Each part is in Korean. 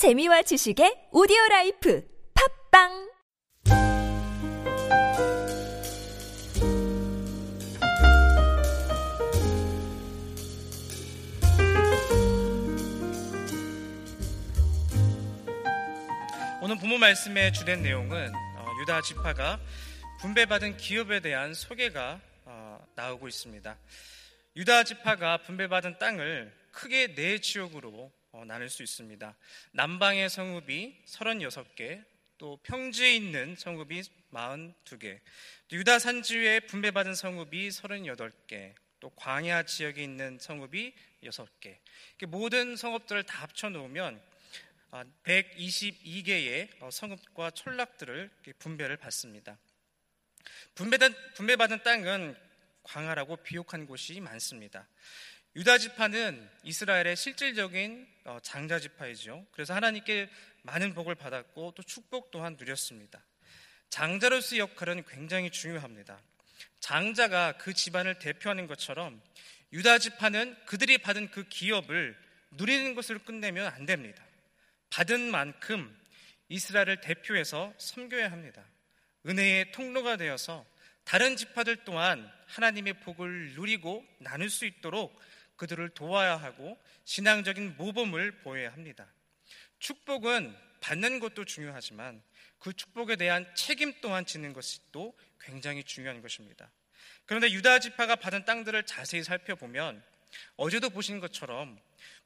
재미와 지식의 오디오 라이프 팟빵 오늘 본문 말씀의 주된 내용은 어, 유다 지파가 분배받은 기업에 대한 소개가 어, 나오고 있습니다. 유다 지파가 분배받은 땅을 크게 네 지역으로 어, 나눌 수 있습니다. 남방의 성읍이 36개, 또 평지에 있는 성읍이 42개, 유다 산지에 분배받은 성읍이 38개, 또 광야 지역에 있는 성읍이 6개. 모든 성읍들을 다 합쳐 놓으면 122개의 어, 성읍과 촌락들을 분배를 받습니다. 분배된, 분배받은 땅은 광활하고 비옥한 곳이 많습니다. 유다 지파는 이스라엘의 실질적인 어, 장자 지파이죠. 그래서 하나님께 많은 복을 받았고 또 축복 또한 누렸습니다. 장자로서의 역할은 굉장히 중요합니다. 장자가 그 집안을 대표하는 것처럼 유다 지파는 그들이 받은 그 기업을 누리는 것으로 끝내면 안 됩니다. 받은 만큼 이스라엘을 대표해서 섬겨야 합니다. 은혜의 통로가 되어서 다른 지파들 또한 하나님의 복을 누리고 나눌 수 있도록 그들을 도와야 하고 신앙적인 모범을 보여야 합니다. 축복은 받는 것도 중요하지만 그 축복에 대한 책임 또한 지는 것이 또 굉장히 중요한 것입니다. 그런데 유다 지파가 받은 땅들을 자세히 살펴보면 어제도 보신 것처럼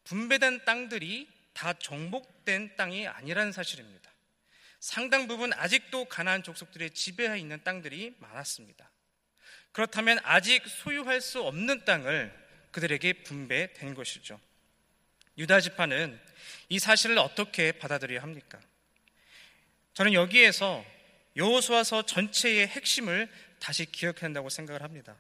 분배된 땅들이 다 정복된 땅이 아니라는 사실입니다. 상당 부분 아직도 가나안 족속들의 지배하에 있는 땅들이 많았습니다. 그렇다면 아직 소유할 수 없는 땅을 그들에게 분배된 것이죠. 유다 지파는 이 사실을 어떻게 받아들여야 합니까? 저는 여기에서 여호수아서 전체의 핵심을 다시 기억해야 한다고 생각을 합니다.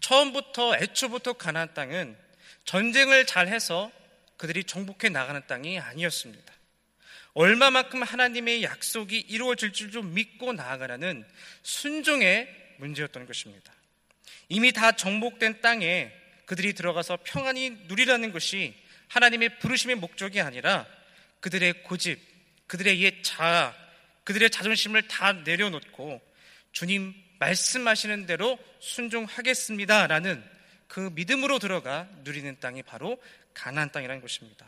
처음부터 애초부터 가나안 땅은 전쟁을 잘해서 그들이 정복해 나가는 땅이 아니었습니다. 얼마만큼 하나님의 약속이 이루어질 줄 좀 믿고 나아가라는 순종의 문제였던 것입니다. 이미 다 정복된 땅에 그들이 들어가서 평안히 누리라는 것이 하나님의 부르심의 목적이 아니라 그들의 고집, 그들의 옛 자아, 그들의 자존심을 다 내려놓고 주님 말씀하시는 대로 순종하겠습니다라는 그 믿음으로 들어가 누리는 땅이 바로 가나안 땅이라는 것입니다.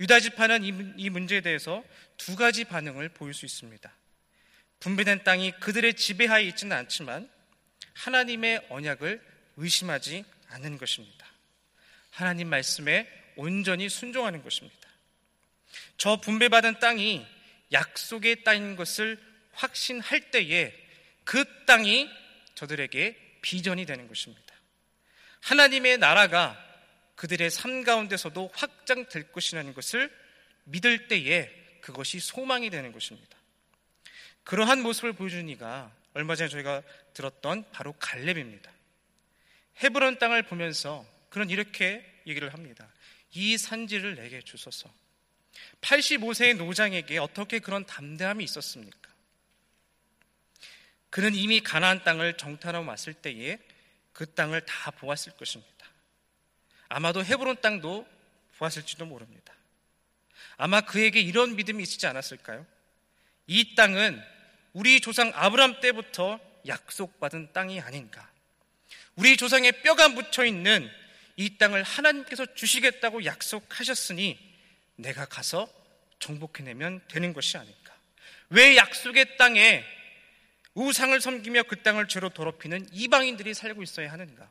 유다 지파는 이 문제에 대해서 두 가지 반응을 보일 수 있습니다. 분배된 땅이 그들의 지배하에 있지는 않지만 하나님의 언약을 의심하지 않는 것입니다. 하나님 말씀에 온전히 순종하는 것입니다. 저 분배받은 땅이 약속의 땅인 것을 확신할 때에 그 땅이 저들에게 비전이 되는 것입니다. 하나님의 나라가 그들의 삶 가운데서도 확장될 것이라는 것을 믿을 때에 그것이 소망이 되는 것입니다. 그러한 모습을 보여주는 이가 얼마 전에 저희가 들었던 바로 갈렙입니다. 헤브론 땅을 보면서 그런 이렇게 얘기를 합니다. 이 산지를 내게 주소서. 85세의 노장에게 어떻게 그런 담대함이 있었습니까? 그는 이미 가나안 땅을 정탐하고 왔을 때에 그 땅을 다 보았을 것입니다. 아마도 헤브론 땅도 보았을지도 모릅니다. 아마 그에게 이런 믿음이 있지 않았을까요? 이 땅은 우리 조상 아브람 때부터 약속받은 땅이 아닌가. 우리 조상의 뼈가 묻혀 있는 이 땅을 하나님께서 주시겠다고 약속하셨으니 내가 가서 정복해내면 되는 것이 아닐까. 왜 약속의 땅에 우상을 섬기며 그 땅을 죄로 더럽히는 이방인들이 살고 있어야 하는가?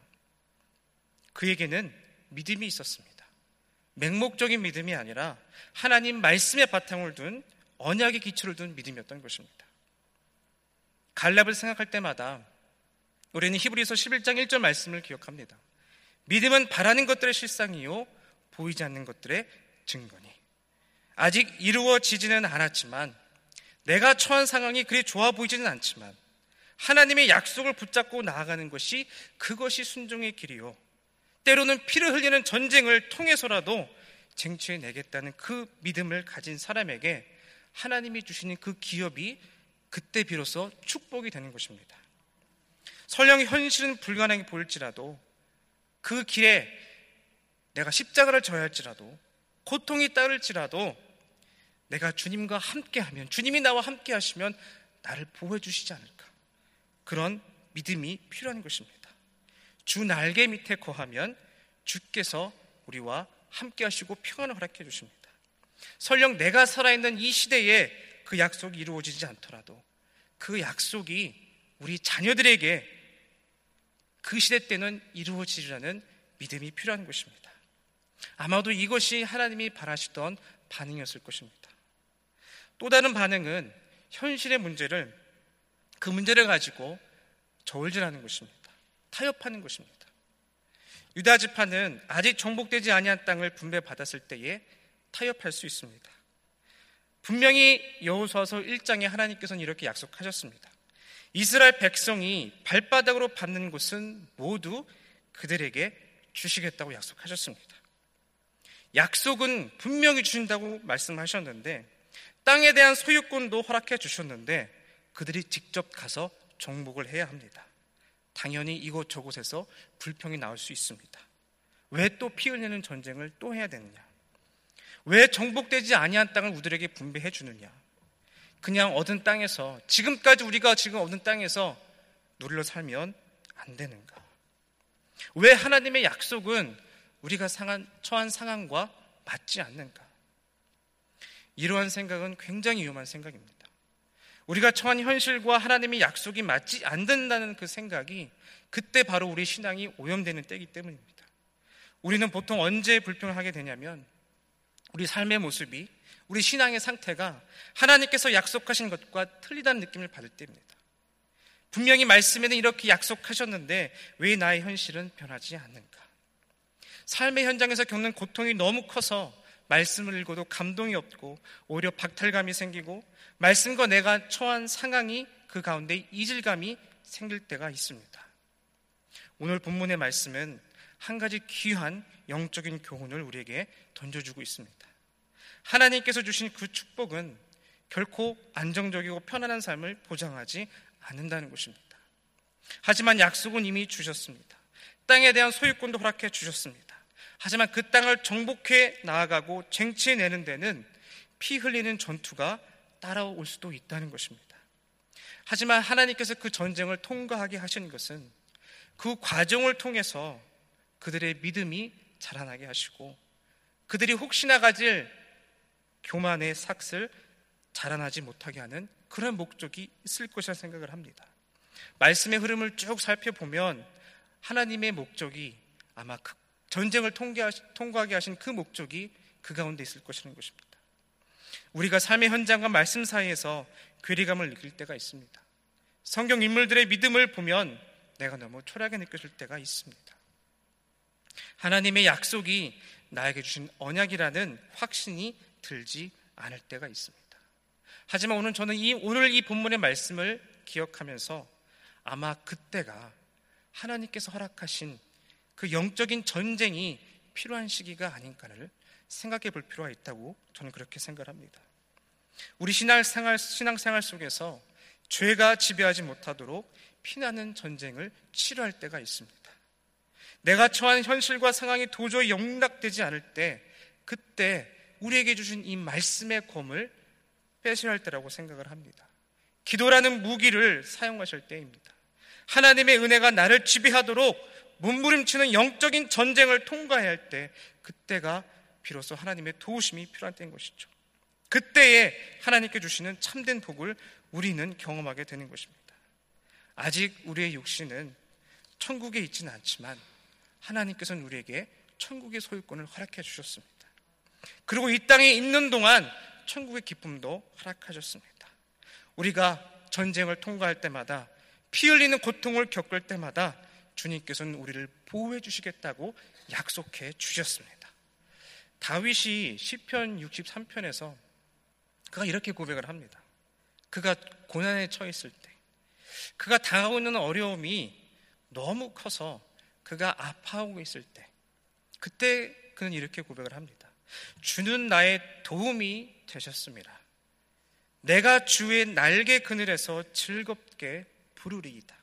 그에게는 믿음이 있었습니다. 맹목적인 믿음이 아니라 하나님 말씀의 바탕을 둔 언약의 기초를 둔 믿음이었던 것입니다. 갈렙을 생각할 때마다 우리는 히브리서 11장 1절 말씀을 기억합니다. 믿음은 바라는 것들의 실상이요 보이지 않는 것들의 증거니. 아직 이루어지지는 않았지만 내가 처한 상황이 그리 좋아 보이지는 않지만 하나님의 약속을 붙잡고 나아가는 것이 그것이 순종의 길이요 때로는 피를 흘리는 전쟁을 통해서라도 쟁취해 내겠다는 그 믿음을 가진 사람에게 하나님이 주시는 그 기업이 그때 비로소 축복이 되는 것입니다. 설령 현실은 불가능해 보일지라도 그 길에 내가 십자가를 져야 할지라도 고통이 따를지라도 내가 주님과 함께하면 주님이 나와 함께하시면 나를 보호해 주시지 않을까 그런 믿음이 필요한 것입니다. 주 날개 밑에 거하면 주께서 우리와 함께하시고 평안을 허락해 주십니다. 설령 내가 살아있는 이 시대에 그 약속이 이루어지지 않더라도 그 약속이 우리 자녀들에게 그 시대 때는 이루어지리라는 믿음이 필요한 것입니다. 아마도 이것이 하나님이 바라시던 반응이었을 것입니다. 또 다른 반응은 현실의 문제를 그 문제를 가지고 저울질하는 것입니다. 타협하는 것입니다. 유다 지파는 아직 정복되지 아니한 땅을 분배받았을 때에 타협할 수 있습니다. 분명히 여호수아서 1장에 하나님께서는 이렇게 약속하셨습니다. 이스라엘 백성이 발바닥으로 밟는 곳은 모두 그들에게 주시겠다고 약속하셨습니다. 약속은 분명히 주신다고 말씀하셨는데 땅에 대한 소유권도 허락해 주셨는데 그들이 직접 가서 정복을 해야 합니다. 당연히 이곳저곳에서 불평이 나올 수 있습니다. 왜 또 피 흘리는 전쟁을 또 해야 되느냐? 왜 정복되지 아니한 땅을 우리에게 분배해 주느냐? 그냥 얻은 땅에서 지금까지 우리가 지금 얻은 땅에서 누릴러 살면 안 되는가? 왜 하나님의 약속은 우리가 상한, 처한 상황과 맞지 않는가? 이러한 생각은 굉장히 위험한 생각입니다. 우리가 처한 현실과 하나님의 약속이 맞지 않는다는 그 생각이 그때 바로 우리 신앙이 오염되는 때이기 때문입니다. 우리는 보통 언제 불평을 하게 되냐면 우리 삶의 모습이 우리 신앙의 상태가 하나님께서 약속하신 것과 틀리다는 느낌을 받을 때입니다. 분명히 말씀에는 이렇게 약속하셨는데 왜 나의 현실은 변하지 않는가? 삶의 현장에서 겪는 고통이 너무 커서 말씀을 읽어도 감동이 없고 오히려 박탈감이 생기고 말씀과 내가 처한 상황이 그 가운데 이질감이 생길 때가 있습니다. 오늘 본문의 말씀은 한 가지 귀한 영적인 교훈을 우리에게 던져주고 있습니다. 하나님께서 주신 그 축복은 결코 안정적이고 편안한 삶을 보장하지 않는다는 것입니다. 하지만 약속은 이미 주셨습니다. 땅에 대한 소유권도 허락해 주셨습니다. 하지만 그 땅을 정복해 나아가고 쟁취해내는 데는 피 흘리는 전투가 따라올 수도 있다는 것입니다. 하지만 하나님께서 그 전쟁을 통과하게 하신 것은 그 과정을 통해서 그들의 믿음이 자라나게 하시고 그들이 혹시나 가질 교만의 삭슬 자라나지 못하게 하는 그런 목적이 있을 것이라 생각을 합니다. 말씀의 흐름을 쭉 살펴보면 하나님의 목적이 아마 그 전쟁을 통과하게 하신 그 목적이 그 가운데 있을 것이라는 것입니다. 우리가 삶의 현장과 말씀 사이에서 괴리감을 느낄 때가 있습니다. 성경 인물들의 믿음을 보면 내가 너무 초라하게 느껴질 때가 있습니다. 하나님의 약속이 나에게 주신 언약이라는 확신이 들지 않을 때가 있습니다. 하지만 오늘 저는 이 오늘 이 본문의 말씀을 기억하면서 아마 그때가 하나님께서 허락하신 그 영적인 전쟁이 필요한 시기가 아닌가를 생각해 볼 필요가 있다고 저는 그렇게 생각합니다. 우리 신앙생활, 신앙생활 속에서 죄가 지배하지 못하도록 피나는 전쟁을 치료할 때가 있습니다. 내가 처한 현실과 상황이 도저히 용납되지 않을 때, 그때 우리에게 주신 이 말씀의 검을 빼셔야 할 때라고 생각을 합니다. 기도라는 무기를 사용하실 때입니다. 하나님의 은혜가 나를 지배하도록 몸부림치는 영적인 전쟁을 통과해야 할 때, 그때가 비로소 하나님의 도우심이 필요한 때인 것이죠. 그때에 하나님께 주시는 참된 복을 우리는 경험하게 되는 것입니다. 아직 우리의 육신은 천국에 있지는 않지만 하나님께서는 우리에게 천국의 소유권을 허락해 주셨습니다. 그리고 이 땅에 있는 동안 천국의 기쁨도 허락하셨습니다. 우리가 전쟁을 통과할 때마다 피 흘리는 고통을 겪을 때마다 주님께서는 우리를 보호해 주시겠다고 약속해 주셨습니다. 다윗이 시편 63편에서 그가 이렇게 고백을 합니다. 그가 고난에 처했을 때, 그가 당하고 있는 어려움이 너무 커서 그가 아파하고 있을 때, 그때 그는 이렇게 고백을 합니다. 주는 나의 도움이 되셨습니다. 내가 주의 날개 그늘에서 즐겁게 부르리이다.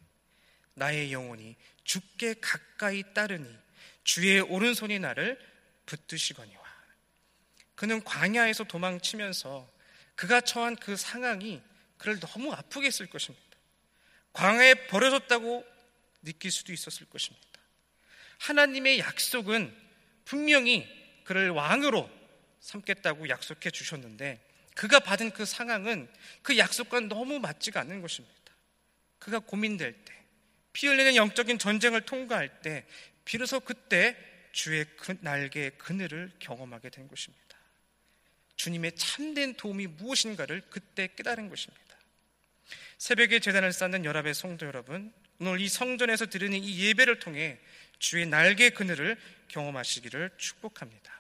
나의 영혼이 주께 가까이 따르니 주의 오른손이 나를 붙드시거니와. 그는 광야에서 도망치면서 그가 처한 그 상황이 그를 너무 아프게 했을 것입니다. 광야에 버려졌다고 느낄 수도 있었을 것입니다. 하나님의 약속은 분명히 그를 왕으로 삼겠다고 약속해 주셨는데 그가 받은 그 상황은 그 약속과 너무 맞지가 않는 것입니다. 그가 고민될 때, 피 흘리는 영적인 전쟁을 통과할 때, 비로소 그때 주의 그 날개의 그늘을 경험하게 된 것입니다. 주님의 참된 도움이 무엇인가를 그때 깨달은 것입니다. 새벽에 재단을 쌓는 연합의 성도 여러분, 오늘 이 성전에서 드리는 이 예배를 통해 주의 날개 그늘을 경험하시기를 축복합니다.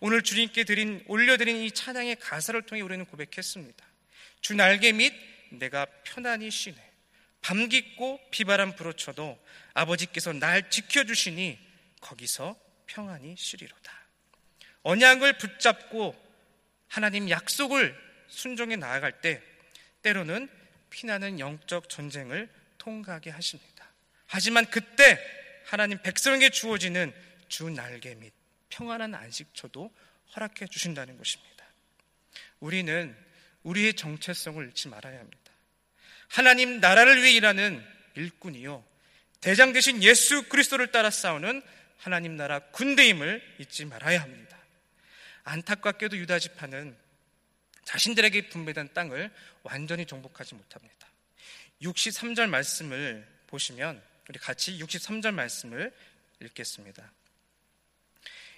오늘 주님께 드린 올려드린 이 찬양의 가사를 통해 우리는 고백했습니다. 주 날개 밑 내가 편안히 쉬네. 밤 깊고 비바람 불어쳐도 아버지께서 날 지켜주시니 거기서 평안히 쉬리로다. 언약을 붙잡고 하나님 약속을 순종해 나아갈 때 때로는 피나는 영적 전쟁을 통과하게 하십니다. 하지만 그때 하나님 백성에게 주어지는 주 날개 및 평안한 안식처도 허락해 주신다는 것입니다. 우리는 우리의 정체성을 잃지 말아야 합니다. 하나님 나라를 위해 일하는 일꾼이요. 대장 되신 예수 그리스도를 따라 싸우는 하나님 나라 군대임을 잊지 말아야 합니다. 안타깝게도 유다 지파는 자신들에게 분배된 땅을 완전히 정복하지 못합니다. 63절 말씀을 보시면 우리 같이 63절 말씀을 읽겠습니다.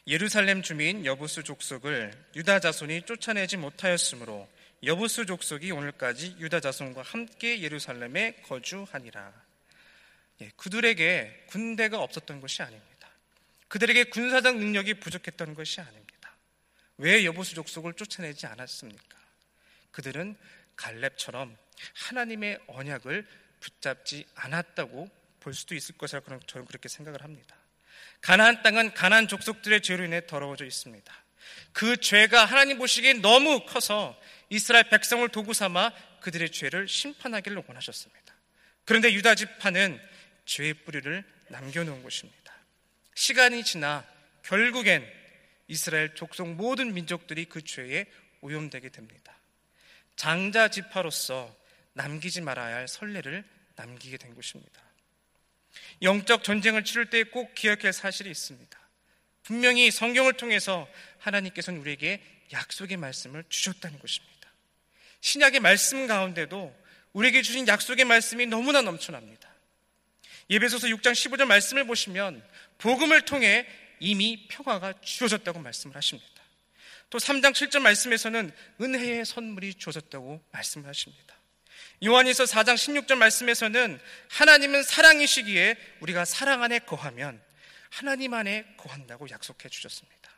예루살렘 주민 여부수 족속을 유다 자손이 쫓아내지 못하였으므로 여부수 족속이 오늘까지 유다 자손과 함께 예루살렘에 거주하니라. 예, 그들에게 군대가 없었던 것이 아닙니다. 그들에게 군사적 능력이 부족했던 것이 아닙니다. 왜 여부수 족속을 쫓아내지 않았습니까? 그들은 갈렙처럼 하나님의 언약을 붙잡지 않았다고 볼 수도 있을 것이라고 저는 그렇게 생각을 합니다. 가나안 땅은 가나안 족속들의 죄로 인해 더러워져 있습니다. 그 죄가 하나님 보시기에 너무 커서 이스라엘 백성을 도구 삼아 그들의 죄를 심판하기를 원하셨습니다. 그런데 유다 지파는 죄의 뿌리를 남겨놓은 것입니다. 시간이 지나 결국엔 이스라엘 족속 모든 민족들이 그 죄에 오염되게 됩니다. 장자 지파로서 남기지 말아야 할 선례를 남기게 된 것입니다. 영적 전쟁을 치를 때 꼭 기억할 사실이 있습니다. 분명히 성경을 통해서 하나님께서는 우리에게 약속의 말씀을 주셨다는 것입니다. 신약의 말씀 가운데도 우리에게 주신 약속의 말씀이 너무나 넘쳐납니다. 예배소서 6장 15절 말씀을 보시면 복음을 통해 이미 평화가 주어졌다고 말씀을 하십니다. 또 3장 7절 말씀에서는 은혜의 선물이 주어졌다고 말씀을 하십니다. 요한에서 4장 16절 말씀에서는 하나님은 사랑이시기에 우리가 사랑 안에 거하면 하나님 안에 거한다고 약속해 주셨습니다.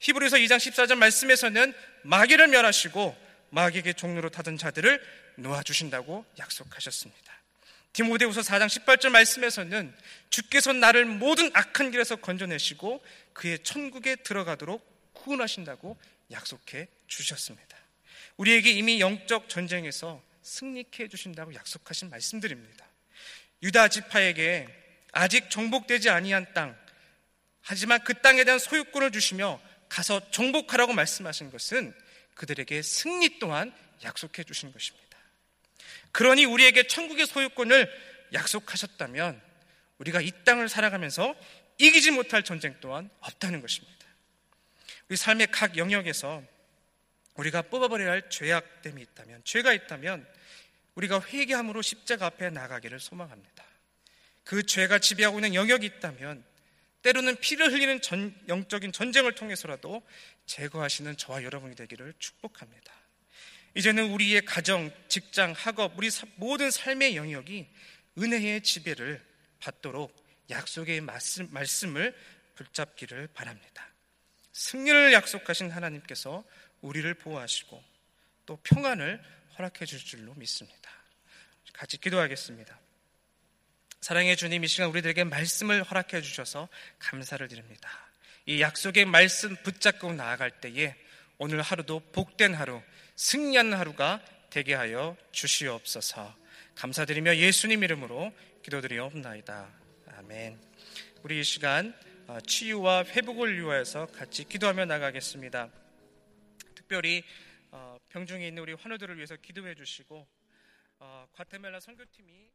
히브리서 2장 14절 말씀에서는 마귀를 멸하시고 마귀에게 종로로 타던 자들을 놓아 주신다고 약속하셨습니다. 디모데후서 4장 18절 말씀에서는 주께서 나를 모든 악한 길에서 건져내시고 그의 천국에 들어가도록 구원하신다고 약속해 주셨습니다. 우리에게 이미 영적 전쟁에서 승리케 해 주신다고 약속하신 말씀드립니다. 유다 지파에게 아직 정복되지 아니한 땅, 하지만 그 땅에 대한 소유권을 주시며 가서 정복하라고 말씀하신 것은 그들에게 승리 또한 약속해 주신 것입니다. 그러니 우리에게 천국의 소유권을 약속하셨다면 우리가 이 땅을 살아가면서 이기지 못할 전쟁 또한 없다는 것입니다. 우리 삶의 각 영역에서 우리가 뽑아버려야 할 죄악됨이 있다면, 죄가 있다면 우리가 회개함으로 십자가 앞에 나가기를 소망합니다. 그 죄가 지배하고 있는 영역이 있다면 때로는 피를 흘리는 전, 영적인 전쟁을 통해서라도 제거하시는 저와 여러분이 되기를 축복합니다. 이제는 우리의 가정, 직장, 학업, 우리 모든 삶의 영역이 은혜의 지배를 받도록 약속의 말씀, 말씀을 붙잡기를 바랍니다. 승리를 약속하신 하나님께서 우리를 보호하시고 또 평안을 허락해 줄 줄로 믿습니다. 같이 기도하겠습니다. 사랑의 주님 이 시간 우리들에게 말씀을 허락해 주셔서 감사를 드립니다. 이 약속의 말씀 붙잡고 나아갈 때에 오늘 하루도 복된 하루, 승리하는 하루가 되게 하여 주시옵소서. 감사드리며 예수님 이름으로 기도드리옵나이다. 아멘. 우리 이 시간 어, 치유와 회복을 위하여서 같이 기도하며 나가겠습니다. 특별히 어, 병중에 있는 우리 환우들을 위해서 기도해 주시고 어, 과테멜라 선교팀이